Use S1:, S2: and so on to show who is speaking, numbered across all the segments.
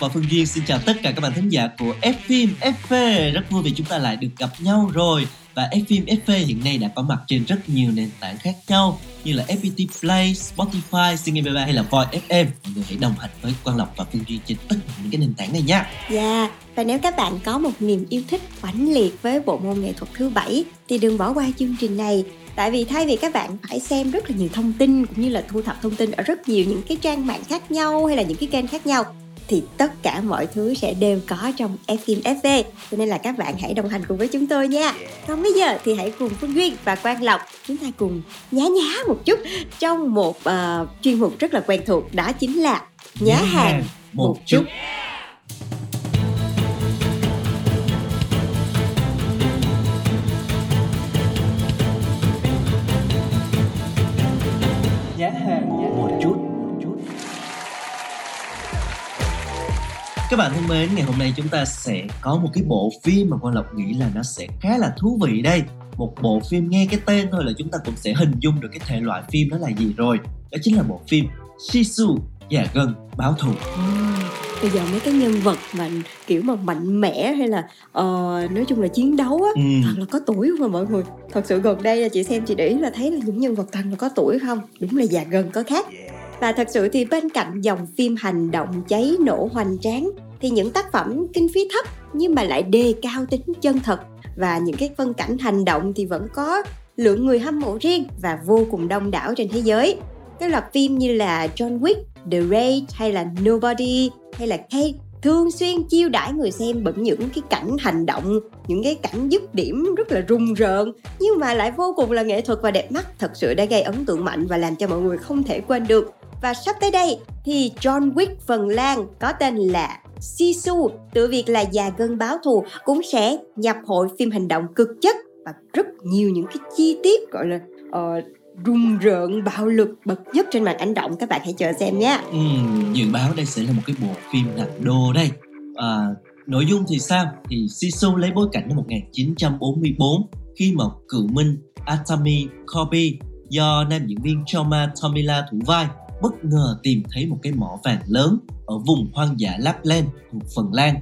S1: và Phương Duyên xin chào tất cả các bạn thính giả của F phim FV Rất vui vì chúng ta lại được gặp nhau rồi. Và F phim FV hiện nay đã có mặt trên rất nhiều nền tảng khác nhau Như là FPT Play, Spotify, Sing MP3 hay là Void FM Mọi người hãy đồng hành với Quang Lộc và Phương Duyên trên tất cả những cái nền tảng này nha.
S2: Dạ, và nếu các bạn có một niềm yêu thích mãnh liệt với bộ môn nghệ thuật thứ bảy thì đừng bỏ qua chương trình này. Tại vì thay vì các bạn phải xem rất là nhiều thông tin cũng như là thu thập thông tin ở rất nhiều những cái trang mạng khác nhau hay là những cái kênh khác nhau thì tất cả mọi thứ sẽ đều có trong Fim FV cho nên là các bạn hãy đồng hành cùng với chúng tôi nha. Còn bây giờ thì hãy cùng Phương Duyên và Quang Lộc chúng ta cùng nhá nhá một chút trong một ờ, chuyên mục rất là quen thuộc đó chính là nhá hàng
S1: một chút. Nhá hàng một Các bạn thân mến, ngày hôm nay chúng ta sẽ có một cái bộ phim mà Quang Lộc nghĩ là nó sẽ khá là thú vị đây. Một bộ phim nghe cái tên thôi là chúng ta cũng sẽ hình dung được cái thể loại phim đó là gì rồi. Đó chính là bộ phim Shisu Già Gân Báo Thù.
S2: Bây giờ mấy cái nhân vật mà kiểu mà mạnh mẽ hay là ờ, nói chung là chiến đấu á
S1: ừ.
S2: thật là có tuổi không mà mọi người. Thật sự gần đây là chị xem chị để ý là thấy là những nhân vật toàn là có tuổi không? Đúng là già gần có khác và thật sự thì bên cạnh dòng phim hành động cháy nổ hoành tráng thì những tác phẩm kinh phí thấp nhưng mà lại đề cao tính chân thật. Và những cái phân cảnh hành động thì vẫn có lượng người hâm mộ riêng và vô cùng đông đảo trên thế giới. Các loạt phim như là John Wick, The Raid hay là Nobody hay là Kate thường xuyên chiêu đãi người xem bởi những cái cảnh hành động, những cái cảnh dứt điểm rất là rùng rợn nhưng mà lại vô cùng là nghệ thuật và đẹp mắt. Thật sự đã gây ấn tượng mạnh và làm cho mọi người không thể quên được. Và sắp tới đây thì John Wick Phần Lan có tên là Sisu, tự việc là già gân báo thù cũng sẽ nhập hội phim hành động cực chất và rất nhiều những cái chi tiết gọi là ờ, uh, rung rợn bạo lực bậc nhất trên màn ảnh động các bạn hãy chờ xem nhé.
S1: Ừ, dự báo đây sẽ là một cái bộ phim nặng đô đây. À, Nội dung thì sao? Thì Sisu lấy bối cảnh năm 1944 khi mà cựu minh Atami Kobe do nam diễn viên Choma Tomila thủ vai bất ngờ tìm thấy một cái mỏ vàng lớn ở vùng hoang dã Lapland thuộc Phần Lan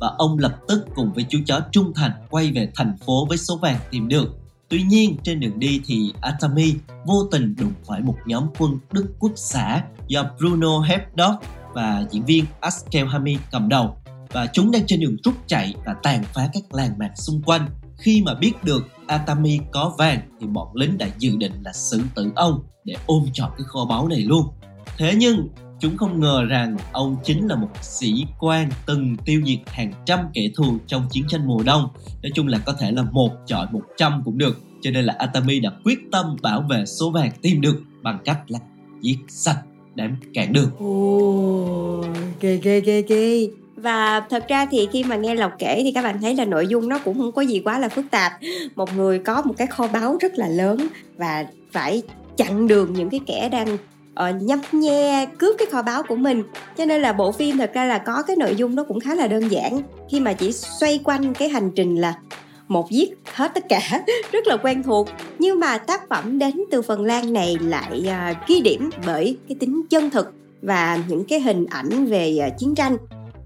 S1: và ông lập tức cùng với chú chó trung thành quay về thành phố với số vàng tìm được. Tuy nhiên, trên đường đi thì Atami vô tình đụng phải một nhóm quân Đức Quốc xã do Bruno Hepdorf và diễn viên Askel Hami cầm đầu và chúng đang trên đường rút chạy và tàn phá các làng mạc xung quanh. Khi mà biết được Atami có vàng thì bọn lính đã dự định là xử tử ông để ôm trọn cái kho báu này luôn. Thế nhưng chúng không ngờ rằng ông chính là một sĩ quan từng tiêu diệt hàng trăm kẻ thù trong chiến tranh mùa đông. Nói chung là có thể là một chọi một trăm cũng được. Cho nên là Atami đã quyết tâm bảo vệ số vàng tìm được bằng cách là giết sạch đám cản đường.
S2: Ồ, ghê ghê ghê ghê và thật ra thì khi mà nghe Lộc kể thì các bạn thấy là nội dung nó cũng không có gì quá là phức tạp. Một người có một cái kho báu rất là lớn Và phải chặn đường những cái kẻ đang uh, nhấp nhe cướp cái kho báu của mình. Cho nên là bộ phim thật ra là có cái nội dung nó cũng khá là đơn giản. Khi mà chỉ xoay quanh cái hành trình là một giết hết tất cả rất là quen thuộc. Nhưng mà tác phẩm đến từ phần lan này lại uh, ghi điểm bởi cái tính chân thực và những cái hình ảnh về uh, chiến tranh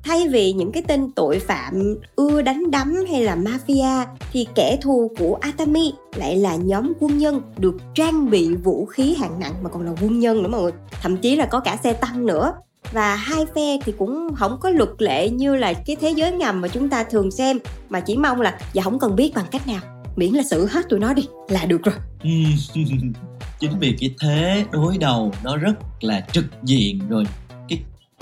S2: thay vì những cái tên tội phạm ưa đánh đấm hay là mafia, thì kẻ thù của Atami lại là nhóm quân nhân được trang bị vũ khí hạng nặng mà còn là quân nhân nữa mọi người. Thậm chí là có cả xe tăng nữa. Và hai phe thì cũng không có luật lệ như là cái thế giới ngầm mà chúng ta thường xem, mà chỉ mong là dạ không cần biết bằng cách nào. Miễn là xử hết tụi nó đi, là được rồi. Ừ.
S1: Chính vì cái thế đối đầu nó rất là trực diện rồi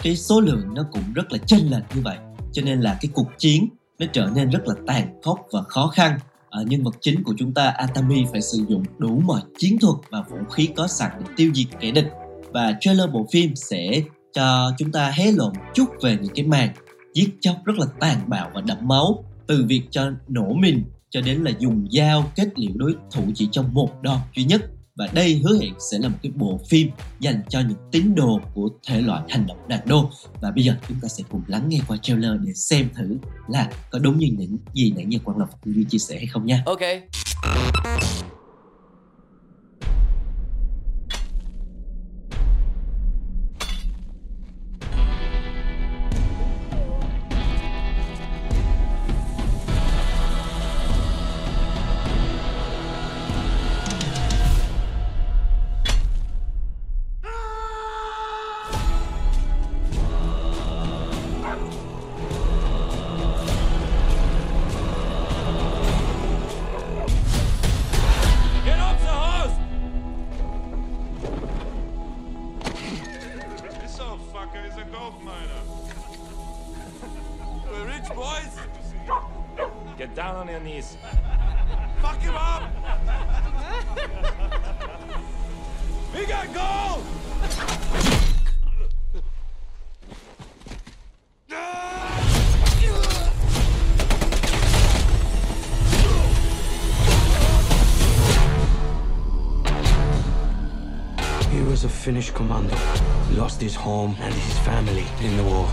S1: cái số lượng nó cũng rất là chênh lệch như vậy, cho nên là cái cuộc chiến nó trở nên rất là tàn khốc và khó khăn. À nhân vật chính của chúng ta, Atami, phải sử dụng đủ mọi chiến thuật và vũ khí có sẵn để tiêu diệt kẻ địch. Và trailer bộ phim sẽ cho chúng ta hé lộ một chút về những cái màn giết chóc rất là tàn bạo và đẫm máu, từ việc cho nổ mình cho đến là dùng dao kết liễu đối thủ chỉ trong một đòn duy nhất và đây hứa hẹn sẽ là một cái bộ phim dành cho những tín đồ của thể loại hành động đàn đô và bây giờ chúng ta sẽ cùng lắng nghe qua trailer để xem thử là có đúng như những gì nãy giờ quang lộc duy chia sẻ hay không nha
S3: Ok.
S4: Is a gold miner.
S3: We're rich boys.
S4: Get down on your knees. Fuck him up! we got gold!
S5: Finnish commando. Lost his home and his family in the war.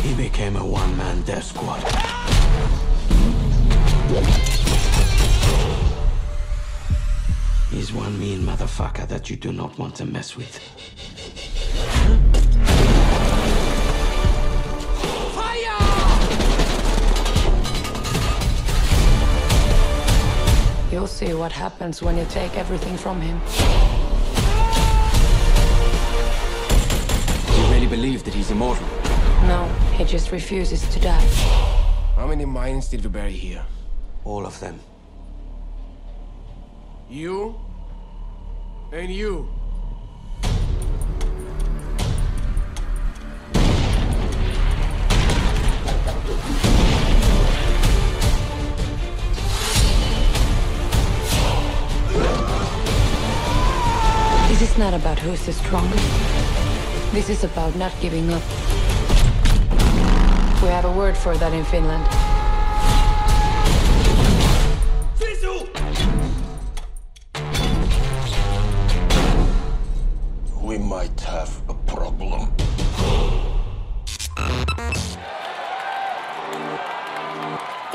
S5: He became a one-man death squad. He's one mean motherfucker that you do not want to mess with. Fire!
S6: You'll see what happens when you take everything from him.
S5: Believe that he's immortal?
S6: No, he just refuses to die.
S7: How many mines did we bury here?
S5: All of them.
S7: You? And you?
S6: This is not about who's the strongest. This is about not giving up. We have a word for that in Finland.
S7: We might have a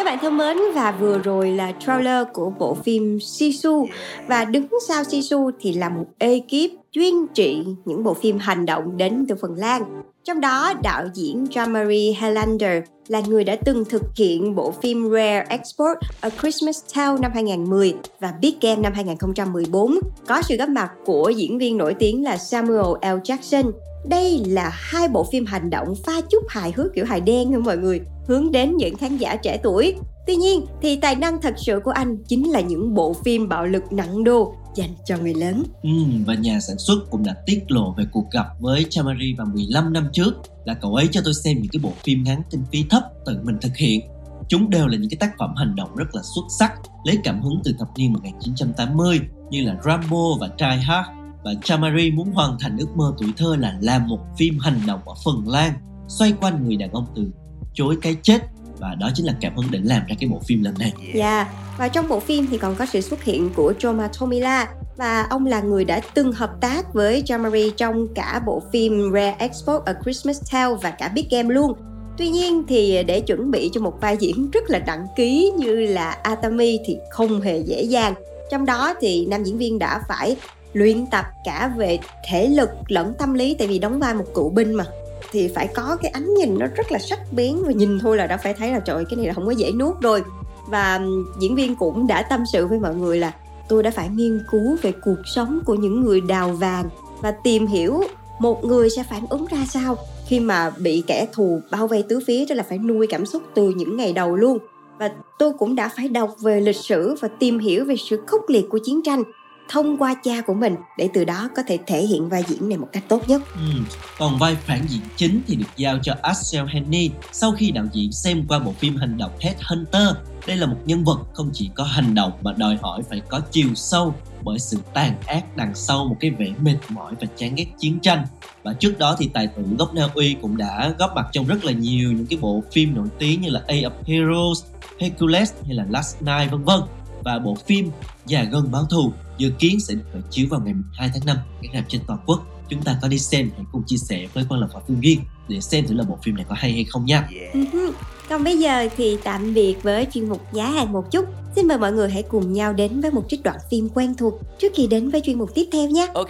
S2: Các bạn thân mến, và vừa rồi là trailer của bộ phim Sisu và đứng sau Sisu thì là một ekip chuyên trị những bộ phim hành động đến từ Phần Lan. Trong đó, đạo diễn Jamari Helander là người đã từng thực hiện bộ phim Rare Export A Christmas Tale năm 2010 và Big Game năm 2014 có sự góp mặt của diễn viên nổi tiếng là Samuel L. Jackson đây là hai bộ phim hành động pha chút hài hước kiểu hài đen nha mọi người hướng đến những khán giả trẻ tuổi. Tuy nhiên thì tài năng thật sự của anh chính là những bộ phim bạo lực nặng đô dành cho người lớn.
S1: Ừ, và nhà sản xuất cũng đã tiết lộ về cuộc gặp với Chamari vào 15 năm trước là cậu ấy cho tôi xem những cái bộ phim ngắn kinh phí thấp tự mình thực hiện. Chúng đều là những cái tác phẩm hành động rất là xuất sắc, lấy cảm hứng từ thập niên 1980 như là Rambo và Die Hard. Và Chamari muốn hoàn thành ước mơ tuổi thơ là làm một phim hành động ở Phần Lan xoay quanh người đàn ông từ chối cái chết và đó chính là cảm hứng để làm ra cái bộ phim lần này.
S2: Dạ, và trong bộ phim thì còn có sự xuất hiện của Joma Tomila và ông là người đã từng hợp tác với Jamari trong cả bộ phim Rare Export A Christmas Tale và cả Big Game luôn. Tuy nhiên thì để chuẩn bị cho một vai diễn rất là nặng ký như là Atami thì không hề dễ dàng. Trong đó thì nam diễn viên đã phải luyện tập cả về thể lực lẫn tâm lý tại vì đóng vai một cựu binh mà thì phải có cái ánh nhìn nó rất là sắc bén và nhìn thôi là đã phải thấy là trời ơi, cái này là không có dễ nuốt rồi. Và diễn viên cũng đã tâm sự với mọi người là tôi đã phải nghiên cứu về cuộc sống của những người đào vàng và tìm hiểu một người sẽ phản ứng ra sao khi mà bị kẻ thù bao vây tứ phía đó là phải nuôi cảm xúc từ những ngày đầu luôn. Và tôi cũng đã phải đọc về lịch sử và tìm hiểu về sự khốc liệt của chiến tranh thông qua cha của mình để từ đó có thể thể hiện vai diễn này một cách tốt nhất.
S1: Ừ. Còn vai phản diện chính thì được giao cho Axel Henny sau khi đạo diễn xem qua bộ phim hành động Headhunter. Đây là một nhân vật không chỉ có hành động mà đòi hỏi phải có chiều sâu bởi sự tàn ác đằng sau một cái vẻ mệt mỏi và chán ghét chiến tranh và trước đó thì tài tử gốc Na Uy cũng đã góp mặt trong rất là nhiều những cái bộ phim nổi tiếng như là A of Heroes, Hercules hay là Last Night vân vân và bộ phim Già Gân Báo Thù dự kiến sẽ được khởi chiếu vào ngày 12 tháng 5 các rạp trên toàn quốc. Chúng ta có đi xem hãy cùng chia sẻ với Quang Lộc và Phương Duyên để xem thử là bộ phim này có hay hay không nha.
S2: Ừ Còn bây giờ thì tạm biệt với chuyên mục giá hàng một chút. Xin mời mọi người hãy cùng nhau đến với một trích đoạn phim quen thuộc trước khi đến với chuyên mục tiếp theo nhé.
S3: Ok.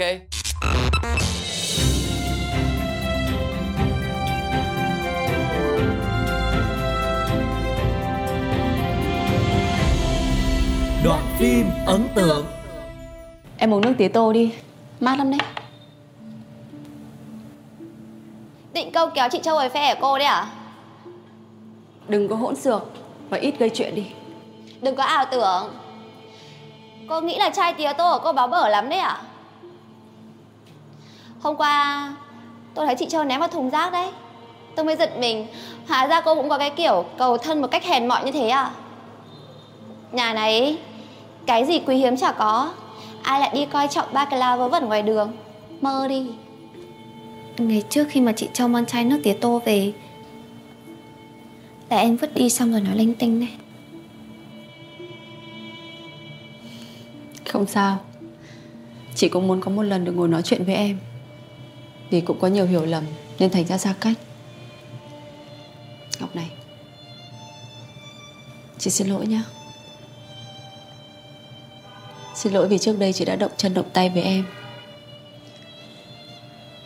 S1: Đoạn phim ấn tượng
S8: Em uống nước tía tô đi. Mát lắm đấy.
S9: Định câu kéo chị Châu ấy phe ở cô đấy à?
S8: Đừng có hỗn xược Và ít gây chuyện đi.
S9: Đừng có ảo tưởng. Cô nghĩ là chai tía tô của cô báo bở lắm đấy à? Hôm qua tôi thấy chị Châu ném vào thùng rác đấy. Tôi mới giật mình. Hóa ra cô cũng có cái kiểu cầu thân một cách hèn mọn như thế à? Nhà này cái gì quý hiếm chả có Ai lại đi coi trọng ba cái la vớ vẩn ngoài đường? Mơ đi.
S10: Ngày trước khi mà chị Châu mang chai nước tía tô về Là em vứt đi xong rồi nói linh tinh đấy.
S8: Không sao. Chị cũng muốn có một lần được ngồi nói chuyện với em. Vì cũng có nhiều hiểu lầm Nên thành ra xa cách. Ngọc này Chị xin lỗi nhá Xin lỗi vì trước đây chị đã động chân động tay với em.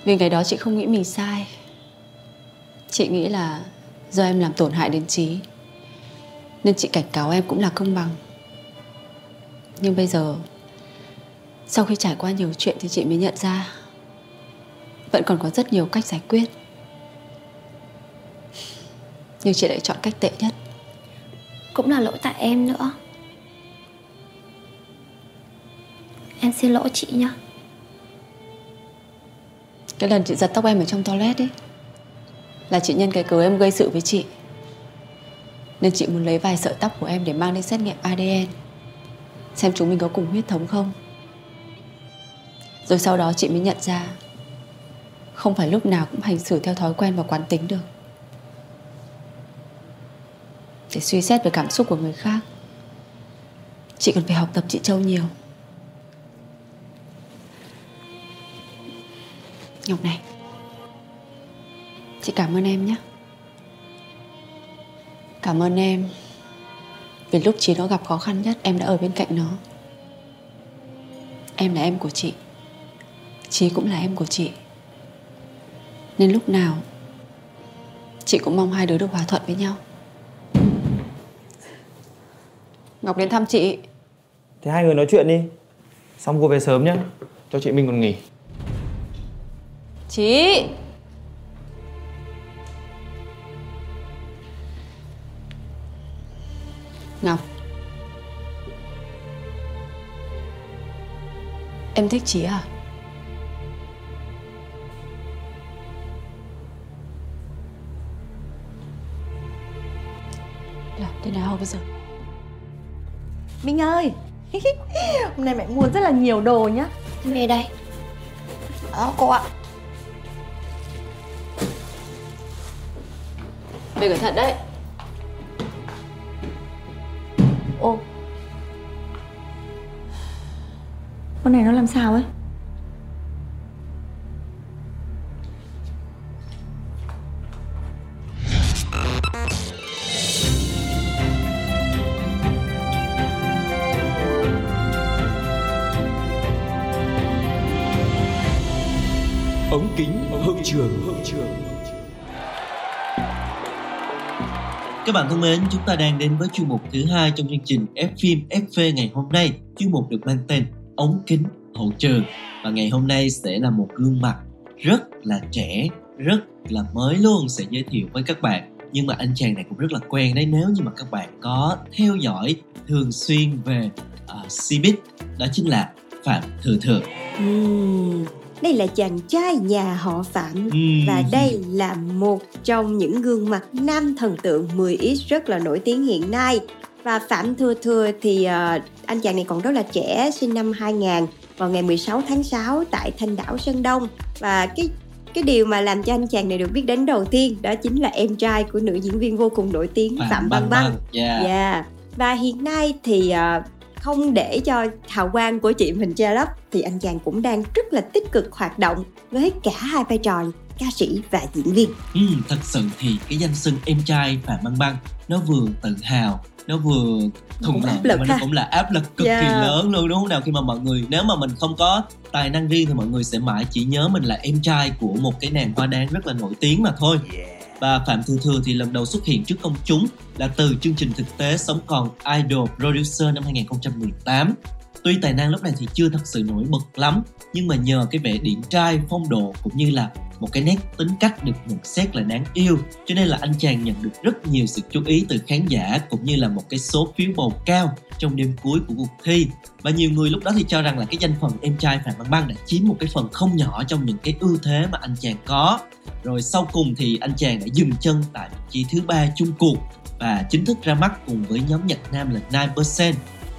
S8: Vì ngày đó chị không nghĩ mình sai. Chị nghĩ là do em làm tổn hại đến trí. Nên chị cảnh cáo em cũng là công bằng. Nhưng bây giờ, Sau khi trải qua nhiều chuyện thì chị mới nhận ra, Vẫn còn có rất nhiều cách giải quyết. Nhưng chị lại chọn cách tệ nhất.
S10: Cũng là lỗi tại em nữa. Em xin lỗi chị nhá.
S8: Cái lần chị giật tóc em ở trong toilet ấy, Là chị nhân cái cớ em gây sự với chị. Nên chị muốn lấy vài sợi tóc của em để mang đi xét nghiệm ADN Xem chúng mình có cùng huyết thống không. Rồi sau đó chị mới nhận ra, Không phải lúc nào cũng hành xử theo thói quen và quán tính được. Để suy xét về cảm xúc của người khác, Chị cần phải học tập chị Châu nhiều. Ngọc này. Chị cảm ơn em nhé. Cảm ơn em Vì lúc chị nó gặp khó khăn nhất Em đã ở bên cạnh nó. Em là em của chị. Chí cũng là em của chị. Nên lúc nào Chị cũng mong hai đứa được hòa thuận với nhau. Ngọc đến thăm chị.
S11: Thế hai người nói chuyện đi. Xong cô về sớm nhé, Cho chị mình còn nghỉ.
S8: Chị. Ngọc. Em thích chị à? Làm thế nào bây giờ?
S12: Minh ơi! Hôm nay mẹ mua rất là nhiều đồ nhá.
S10: Về đây.
S12: Đó cô ạ
S8: Về cẩn thận đấy.
S12: Ô. Con này nó làm sao ấy?
S3: Ống kính hậu trường hậu trường
S1: Các bạn thân mến, chúng ta đang đến với chuyên mục thứ hai trong chương trình F phim FV ngày hôm nay. Chuyên mục được mang tên ống kính hậu trường và ngày hôm nay sẽ là một gương mặt rất là trẻ, rất là mới luôn sẽ giới thiệu với các bạn. Nhưng mà anh chàng này cũng rất là quen đấy nếu như mà các bạn có theo dõi thường xuyên về uh, Cbiz đó chính là Phạm Thừa Thừa.
S2: Uhm, đây là chàng trai nhà họ Phạm
S1: Uhm.
S2: và đây là một trong những gương mặt nam thần tượng 10X rất là nổi tiếng hiện nay. Và Phạm Thừa Thừa thì uh, anh chàng này còn rất là trẻ, sinh năm 2000 vào ngày 16 tháng 6 tại Thanh đảo Sơn Đông. Và cái cái điều mà làm cho anh chàng này được biết đến đầu tiên đó chính là em trai của nữ diễn viên vô cùng nổi tiếng Phạm, Phạm Băng Băng.
S1: Yeah.
S2: yeah. Và hiện nay thì uh, không để cho hào quang của chị mình che lấp thì anh chàng cũng đang rất là tích cực hoạt động với cả hai vai trò ca sĩ và diễn viên.
S1: Ừ, thật sự thì cái danh xưng em trai Phạm Băng Băng nó vừa tự hào nó vừa thuận lợi
S2: lực
S1: mà
S2: ha.
S1: nó cũng là áp lực cực
S2: Yeah.
S1: kỳ lớn luôn đúng không nào khi mà mọi người nếu mà mình không có tài năng riêng thì mọi người sẽ mãi chỉ nhớ mình là em trai của một cái nàng hoa đán rất là nổi tiếng mà thôi bà Phạm Thu Thừa thì lần đầu xuất hiện trước công chúng là từ chương trình thực tế Sống còn Idol Producer năm 2018 Tuy tài năng lúc này thì chưa thật sự nổi bật lắm nhưng mà nhờ cái vẻ điển trai, phong độ cũng như là một cái nét tính cách được nhận xét là đáng yêu, cho nên là anh chàng nhận được rất nhiều sự chú ý từ khán giả cũng như là một cái số phiếu bầu cao trong đêm cuối của cuộc thi. Và nhiều người lúc đó thì cho rằng là cái danh phần em trai Phạm Băng Băng đã chiếm một cái phần không nhỏ trong những cái ưu thế mà anh chàng có. Rồi sau cùng thì anh chàng đã dừng chân tại vị trí thứ ba chung cuộc và chính thức ra mắt cùng với nhóm nhạc nam là 9%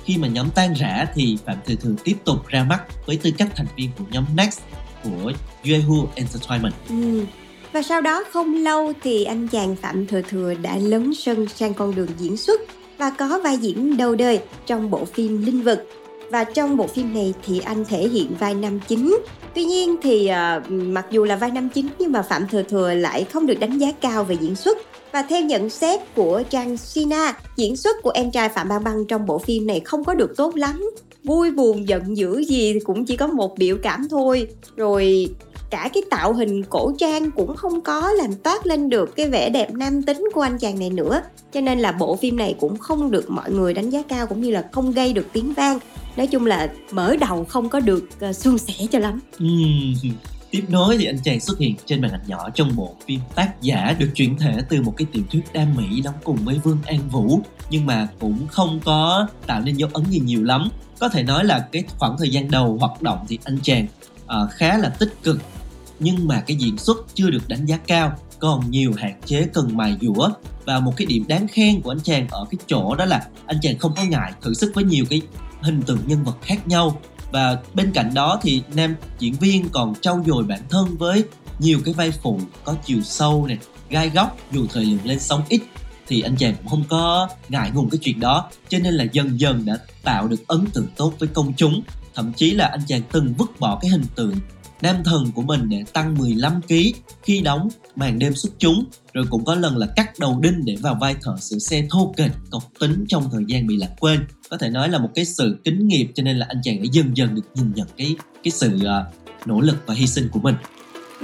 S1: khi mà nhóm tan rã thì Phạm Thừa Thừa tiếp tục ra mắt với tư cách thành viên của nhóm Next của Yehu Entertainment.
S2: Ừ. Và sau đó không lâu thì anh chàng Phạm Thừa Thừa đã lấn sân sang con đường diễn xuất và có vai diễn đầu đời trong bộ phim Linh Vực. Và trong bộ phim này thì anh thể hiện vai nam chính. Tuy nhiên thì uh, mặc dù là vai nam chính nhưng mà Phạm Thừa Thừa lại không được đánh giá cao về diễn xuất. Và theo nhận xét của Trang Sina, diễn xuất của em trai Phạm bang bang trong bộ phim này không có được tốt lắm. Vui buồn giận dữ gì thì cũng chỉ có một biểu cảm thôi. Rồi cả cái tạo hình cổ trang cũng không có làm toát lên được cái vẻ đẹp nam tính của anh chàng này nữa. Cho nên là bộ phim này cũng không được mọi người đánh giá cao cũng như là không gây được tiếng vang. Nói chung là mở đầu không có được uh, suôn sẻ cho lắm.
S1: Ừ. Tiếp nối thì anh chàng xuất hiện trên màn ảnh nhỏ trong bộ phim tác giả được chuyển thể từ một cái tiểu thuyết đam mỹ đóng cùng với Vương An Vũ nhưng mà cũng không có tạo nên dấu ấn gì nhiều lắm. Có thể nói là cái khoảng thời gian đầu hoạt động thì anh chàng uh, khá là tích cực nhưng mà cái diễn xuất chưa được đánh giá cao còn nhiều hạn chế cần mài dũa và một cái điểm đáng khen của anh chàng ở cái chỗ đó là anh chàng không có ngại thử sức với nhiều cái hình tượng nhân vật khác nhau và bên cạnh đó thì nam diễn viên còn trau dồi bản thân với nhiều cái vai phụ có chiều sâu này gai góc, dù thời lượng lên sóng ít thì anh chàng cũng không có ngại ngùng cái chuyện đó. Cho nên là dần dần đã tạo được ấn tượng tốt với công chúng. Thậm chí là anh chàng từng vứt bỏ cái hình tượng nam thần của mình để tăng 15 kg khi đóng màn đêm xuất chúng rồi cũng có lần là cắt đầu đinh để vào vai thợ sửa xe thô kệch cộc tính trong thời gian bị lạc quên. Có thể nói là một cái sự kính nghiệp cho nên là anh chàng đã dần dần được nhìn nhận cái cái sự uh, nỗ lực và hy sinh của mình.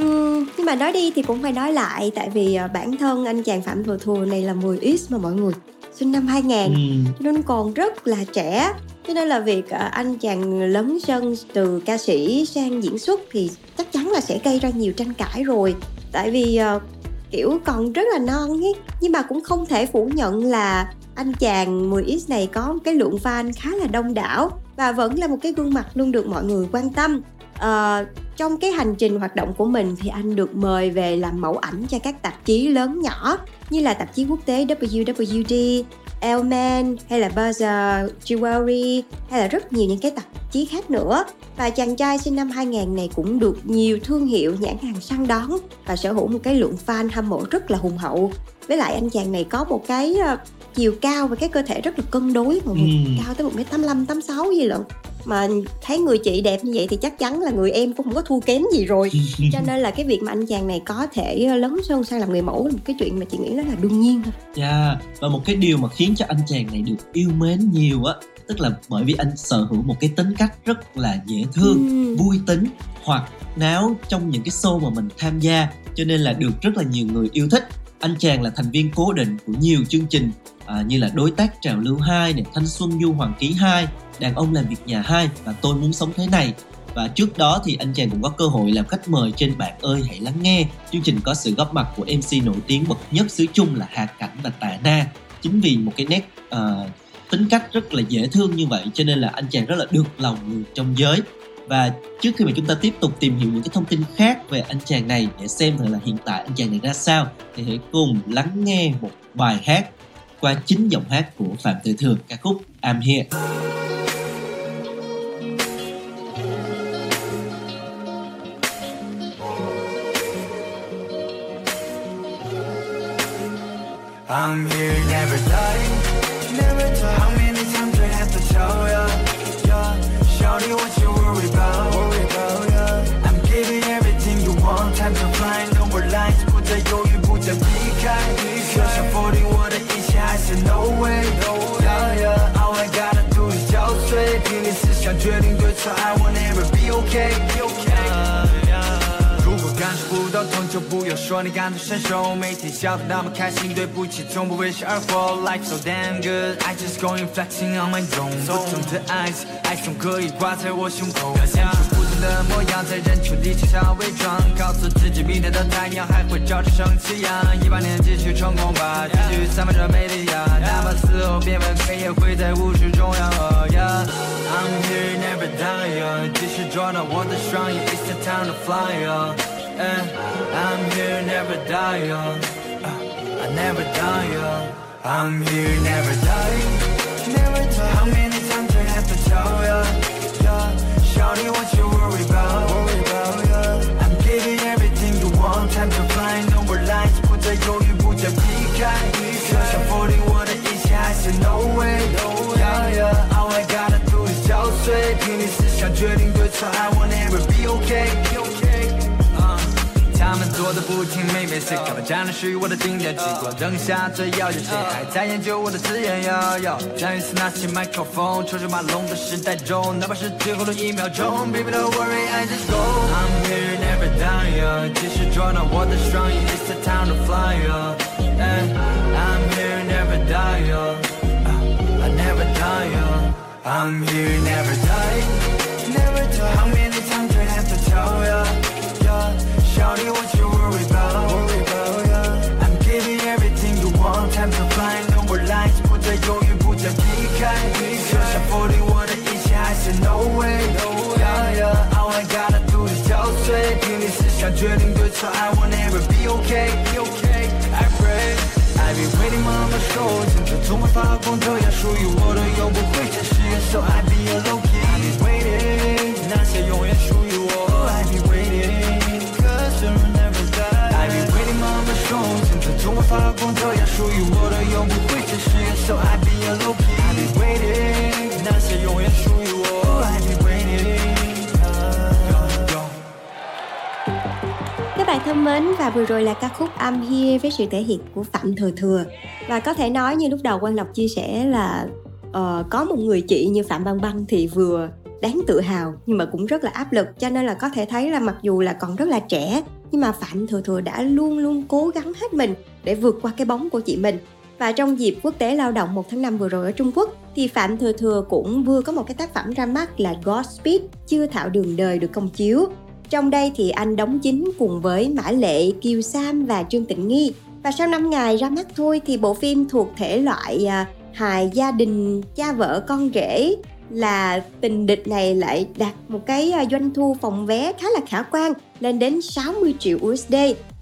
S2: Uhm, nhưng mà nói đi thì cũng phải nói lại tại vì uh, bản thân anh chàng Phạm Thừa Thừa này là 10X mà mọi người sinh năm 2000
S1: ừ.
S2: nên còn rất là trẻ cho nên là việc à, anh chàng lấn sân từ ca sĩ sang diễn xuất thì chắc chắn là sẽ gây ra nhiều tranh cãi rồi. Tại vì uh, kiểu còn rất là non ấy. Nhưng mà cũng không thể phủ nhận là anh chàng 10X này có một cái lượng fan khá là đông đảo và vẫn là một cái gương mặt luôn được mọi người quan tâm. Uh, trong cái hành trình hoạt động của mình thì anh được mời về làm mẫu ảnh cho các tạp chí lớn nhỏ như là tạp chí quốc tế WWD, Elman, hay là Bazaar Jewelry, hay là rất nhiều những cái tạp chí khác nữa. Và chàng trai sinh năm 2000 này cũng được nhiều thương hiệu, nhãn hàng săn đón và sở hữu một cái lượng fan hâm mộ rất là hùng hậu. Với lại anh chàng này có một cái ờ, chiều cao và cái cơ thể rất là cân đối mọi người
S1: Ừ.
S2: cao tới một mét tám mươi tám sáu gì lận mà thấy người chị đẹp như vậy thì chắc chắn là người em cũng không có thua kém gì rồi cho nên là cái việc mà anh chàng này có thể lấn sân sang làm người mẫu là một cái chuyện mà chị nghĩ rất là đương nhiên thôi
S1: Yeah. và một cái điều mà khiến cho anh chàng này được yêu mến nhiều á tức là bởi vì anh sở hữu một cái tính cách rất là dễ thương
S2: Ừ.
S1: vui tính hoặc náo trong những cái show mà mình tham gia cho nên là được rất là nhiều người yêu thích anh chàng là thành viên cố định của nhiều chương trình à, như là đối tác trào lưu 2 này thanh xuân du hoàng ký 2 đàn ông làm việc nhà 2 và tôi muốn sống thế này. Và trước đó thì anh chàng cũng có cơ hội làm khách mời trên Bạn ơi hãy lắng nghe. Chương trình có sự góp mặt của MC nổi tiếng bậc nhất xứ chung là Hà Cảnh và Tạ Na. Chính vì một cái nét uh, tính cách rất là dễ thương như vậy cho nên là anh chàng rất là được lòng người trong giới. Và trước khi mà chúng ta tiếp tục tìm hiểu những cái thông tin khác về anh chàng này để xem thử là hiện tại anh chàng này ra sao thì hãy cùng lắng nghe một bài hát qua chính giọng hát của Phạm Tử Thường ca khúc I'm Here.
S13: I'm here, never die, never die. How many times I have to tell ya? Yeah, show you what you 决定对错，I will never be okay。如果感受不到痛，就不要说你感同身受。每天笑得那么开心，对不起，从不为谁而活。Life so damn good, I just going flexing on my own。不同的 eyes，爱总可以挂在我胸口。表现出不同的模样，在人群里悄悄伪装，告诉自己明天的太阳还会照常升起呀。一八年继续成功吧，继续散发着魅力呀。哪怕死后变为黑，也会在无视中央。Oh yeah, I'm here, never die。继续捉到我的双翼，It's the time to fly。And I'm here, never die. Uh, I never die. I'm here, never die. Never die. How many times I have to tell ya? Yeah, shawty, what you worry about? 决定对错，I will never be okay。他们做的不听妹妹 say，他们站的是我的经典，激光灯下最耀眼，谁还在研究我的字眼呀？要再一次拿起麦克风，车水马龙的时代中，哪怕是最后的一秒钟，Baby don't worry I just go。I'm here never die，继续捉到我的双翼，It's the time to fly。I'm here never die，I never die。I'm here never die, never die. How many times I have to tell ya? Yeah, shawty, what you worry about? Worry about yeah. I'm giving everything you want, time to fly, no more lies，不再犹豫，不再避开。就像否定我的一切，还是 no way。Yeah, yeah, all I gotta do is 交税，凭你思想决定对错，I will never be okay. Be okay. I pray. I've been waiting on my soul，青春总会发光，这样属于我的永不会解释。So I be a waiting，那些永远属于我。I've been waiting, cause I'll never die. I've been waiting on my soul，青春总会发光，这样属于我的永不会解释。So I be a low key. I've been waiting，那些永远属于我。I've been
S2: Các bạn thân mến và vừa rồi là ca khúc I'm Here với sự thể hiện của Phạm Thừa Thừa và có thể nói như lúc đầu Quang Lộc chia sẻ là uh, có một người chị như Phạm Băng Băng thì vừa đáng tự hào nhưng mà cũng rất là áp lực. Cho nên là có thể thấy là mặc dù là còn rất là trẻ nhưng mà Phạm Thừa Thừa đã luôn luôn cố gắng hết mình để vượt qua cái bóng của chị mình. Và trong dịp quốc tế lao động 1 tháng 5 vừa rồi ở Trung Quốc thì Phạm Thừa Thừa cũng vừa có một cái tác phẩm ra mắt là Godspeed chưa thạo đường đời được công chiếu. Trong đây thì anh đóng chính cùng với Mã Lệ, Kiều Sam và Trương Tịnh Nghi. Và sau 5 ngày ra mắt thôi thì bộ phim thuộc thể loại à, hài gia đình, cha vợ con rể là tình địch này lại đạt một cái à, doanh thu phòng vé khá là khả quan lên đến 60 triệu USD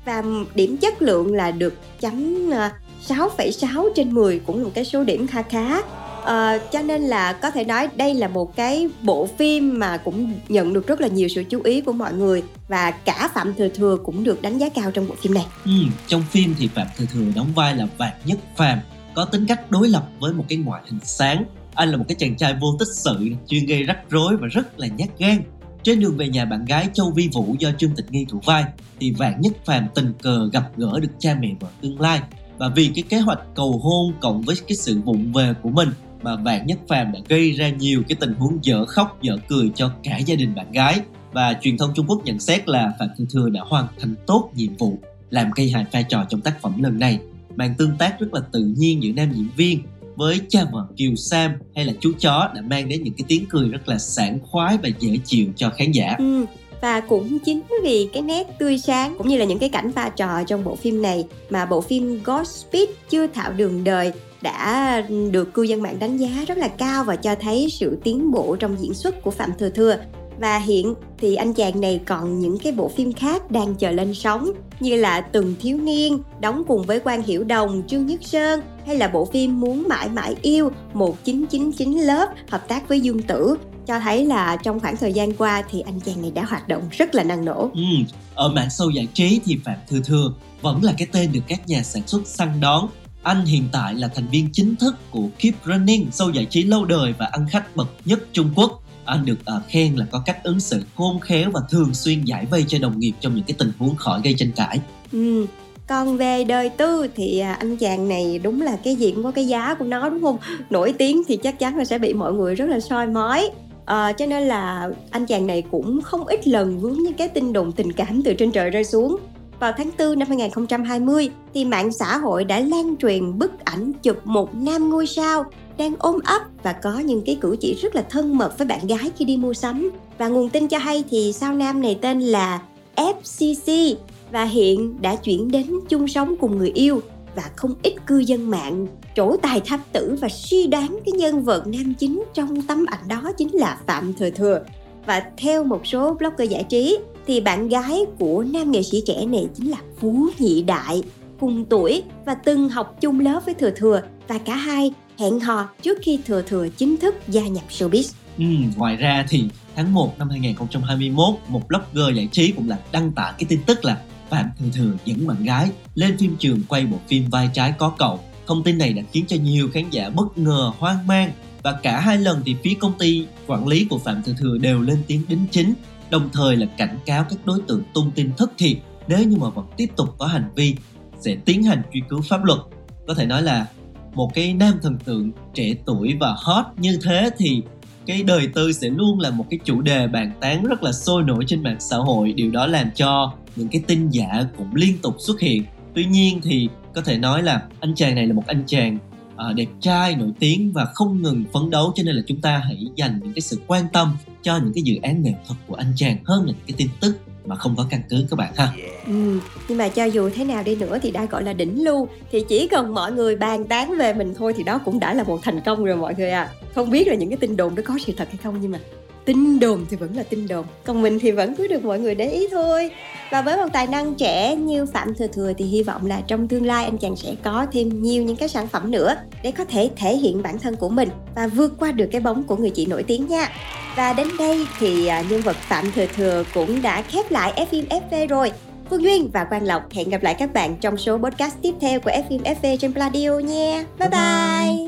S2: và điểm chất lượng là được chấm à, 6,6 trên 10 cũng là một cái số điểm kha khá à, cho nên là có thể nói đây là một cái bộ phim mà cũng nhận được rất là nhiều sự chú ý của mọi người và cả Phạm Thừa Thừa cũng được đánh giá cao trong bộ phim này.
S1: Ừ, trong phim thì Phạm Thừa Thừa đóng vai là Vạn Nhất Phàm có tính cách đối lập với một cái ngoại hình sáng. Anh là một cái chàng trai vô tích sự, chuyên gây rắc rối và rất là nhát gan. Trên đường về nhà bạn gái Châu Vi Vũ do Trương Tịch Nghi thủ vai thì Vạn Nhất Phàm tình cờ gặp gỡ được cha mẹ vợ tương lai. Và vì cái kế hoạch cầu hôn cộng với cái sự vụng về của mình mà Vạn Nhất Phàm đã gây ra nhiều cái tình huống dở khóc dở cười cho cả gia đình bạn gái. Và truyền thông Trung Quốc nhận xét là Phạm Thừa Thừa đã hoàn thành tốt nhiệm vụ làm cây hài vai trò trong tác phẩm lần này. Màn tương tác rất là tự nhiên giữa nam diễn viên với cha vợ Kiều Sam hay là chú chó đã mang đến những cái tiếng cười rất là sảng khoái và dễ chịu cho khán giả.
S2: Ừ, và cũng chính vì cái nét tươi sáng cũng như là những cái cảnh pha trò trong bộ phim này mà bộ phim Godspeed chưa thạo đường đời đã được cư dân mạng đánh giá rất là cao và cho thấy sự tiến bộ trong diễn xuất của Phạm Thừa Thừa và hiện thì anh chàng này còn những cái bộ phim khác đang chờ lên sóng như là Từng Thiếu Niên đóng cùng với Quang Hiểu Đồng, Trương Nhất Sơn hay là bộ phim Muốn Mãi Mãi Yêu 1999 lớp hợp tác với Dương Tử cho thấy là trong khoảng thời gian qua thì anh chàng này đã hoạt động rất là năng nổ.
S1: Ừ, ở mạng sâu giải trí thì Phạm Thư Thừa vẫn là cái tên được các nhà sản xuất săn đón. Anh hiện tại là thành viên chính thức của Keep Running, sâu giải trí lâu đời và ăn khách bậc nhất Trung Quốc. Anh được ờ, khen là có cách ứng xử khôn khéo và thường xuyên giải vây cho đồng nghiệp trong những cái tình huống khỏi gây tranh cãi.
S2: Ừ, còn về đời tư thì à, anh chàng này đúng là cái diện có cái giá của nó đúng không? Nổi tiếng thì chắc chắn là sẽ bị mọi người rất là soi mói. À, cho nên là anh chàng này cũng không ít lần vướng những cái tin đồn tình cảm từ trên trời rơi xuống vào tháng 4 năm 2020 thì mạng xã hội đã lan truyền bức ảnh chụp một nam ngôi sao đang ôm ấp và có những cái cử chỉ rất là thân mật với bạn gái khi đi mua sắm. Và nguồn tin cho hay thì sao nam này tên là FCC và hiện đã chuyển đến chung sống cùng người yêu và không ít cư dân mạng trổ tài tháp tử và suy đoán cái nhân vật nam chính trong tấm ảnh đó chính là Phạm Thừa Thừa. Và theo một số blogger giải trí thì bạn gái của nam nghệ sĩ trẻ này chính là Phú Nhị Đại, cùng tuổi và từng học chung lớp với Thừa Thừa và cả hai hẹn hò trước khi Thừa Thừa chính thức gia nhập showbiz.
S1: Ừ, ngoài ra thì tháng 1 năm 2021, một blogger giải trí cũng là đăng tải cái tin tức là Phạm Thừa Thừa dẫn bạn gái lên phim trường quay bộ phim Vai Trái Có Cậu. Thông tin này đã khiến cho nhiều khán giả bất ngờ, hoang mang và cả hai lần thì phía công ty quản lý của Phạm Thừa Thừa đều lên tiếng đính chính, đồng thời là cảnh cáo các đối tượng tung tin thất thiệt nếu như mà vẫn tiếp tục có hành vi sẽ tiến hành truy cứu pháp luật. Có thể nói là một cái nam thần tượng trẻ tuổi và hot như thế thì cái đời tư sẽ luôn là một cái chủ đề bàn tán rất là sôi nổi trên mạng xã hội điều đó làm cho những cái tin giả cũng liên tục xuất hiện tuy nhiên thì có thể nói là anh chàng này là một anh chàng à, đẹp trai, nổi tiếng và không ngừng phấn đấu, cho nên là chúng ta hãy dành những cái sự quan tâm cho những cái dự án nghệ thuật của anh chàng hơn là những cái tin tức mà không có căn cứ các bạn ha.
S2: Ừ, nhưng mà cho dù thế nào đi nữa thì đã gọi là đỉnh lưu. Thì chỉ cần mọi người bàn tán về mình thôi thì đó cũng đã là một thành công rồi mọi người à không biết là những cái tin đồn đó có sự thật hay không nhưng mà tin đồn thì vẫn là tin đồn còn mình thì vẫn cứ được mọi người để ý thôi và với một tài năng trẻ như phạm thừa thừa thì hy vọng là trong tương lai anh chàng sẽ có thêm nhiều những cái sản phẩm nữa để có thể thể hiện bản thân của mình và vượt qua được cái bóng của người chị nổi tiếng nha và đến đây thì à, nhân vật phạm thừa thừa cũng đã khép lại phim fv rồi Phương Duyên và Quang Lộc hẹn gặp lại các bạn trong số podcast tiếp theo của FM FV trên Pladio nha. Bye bye! bye.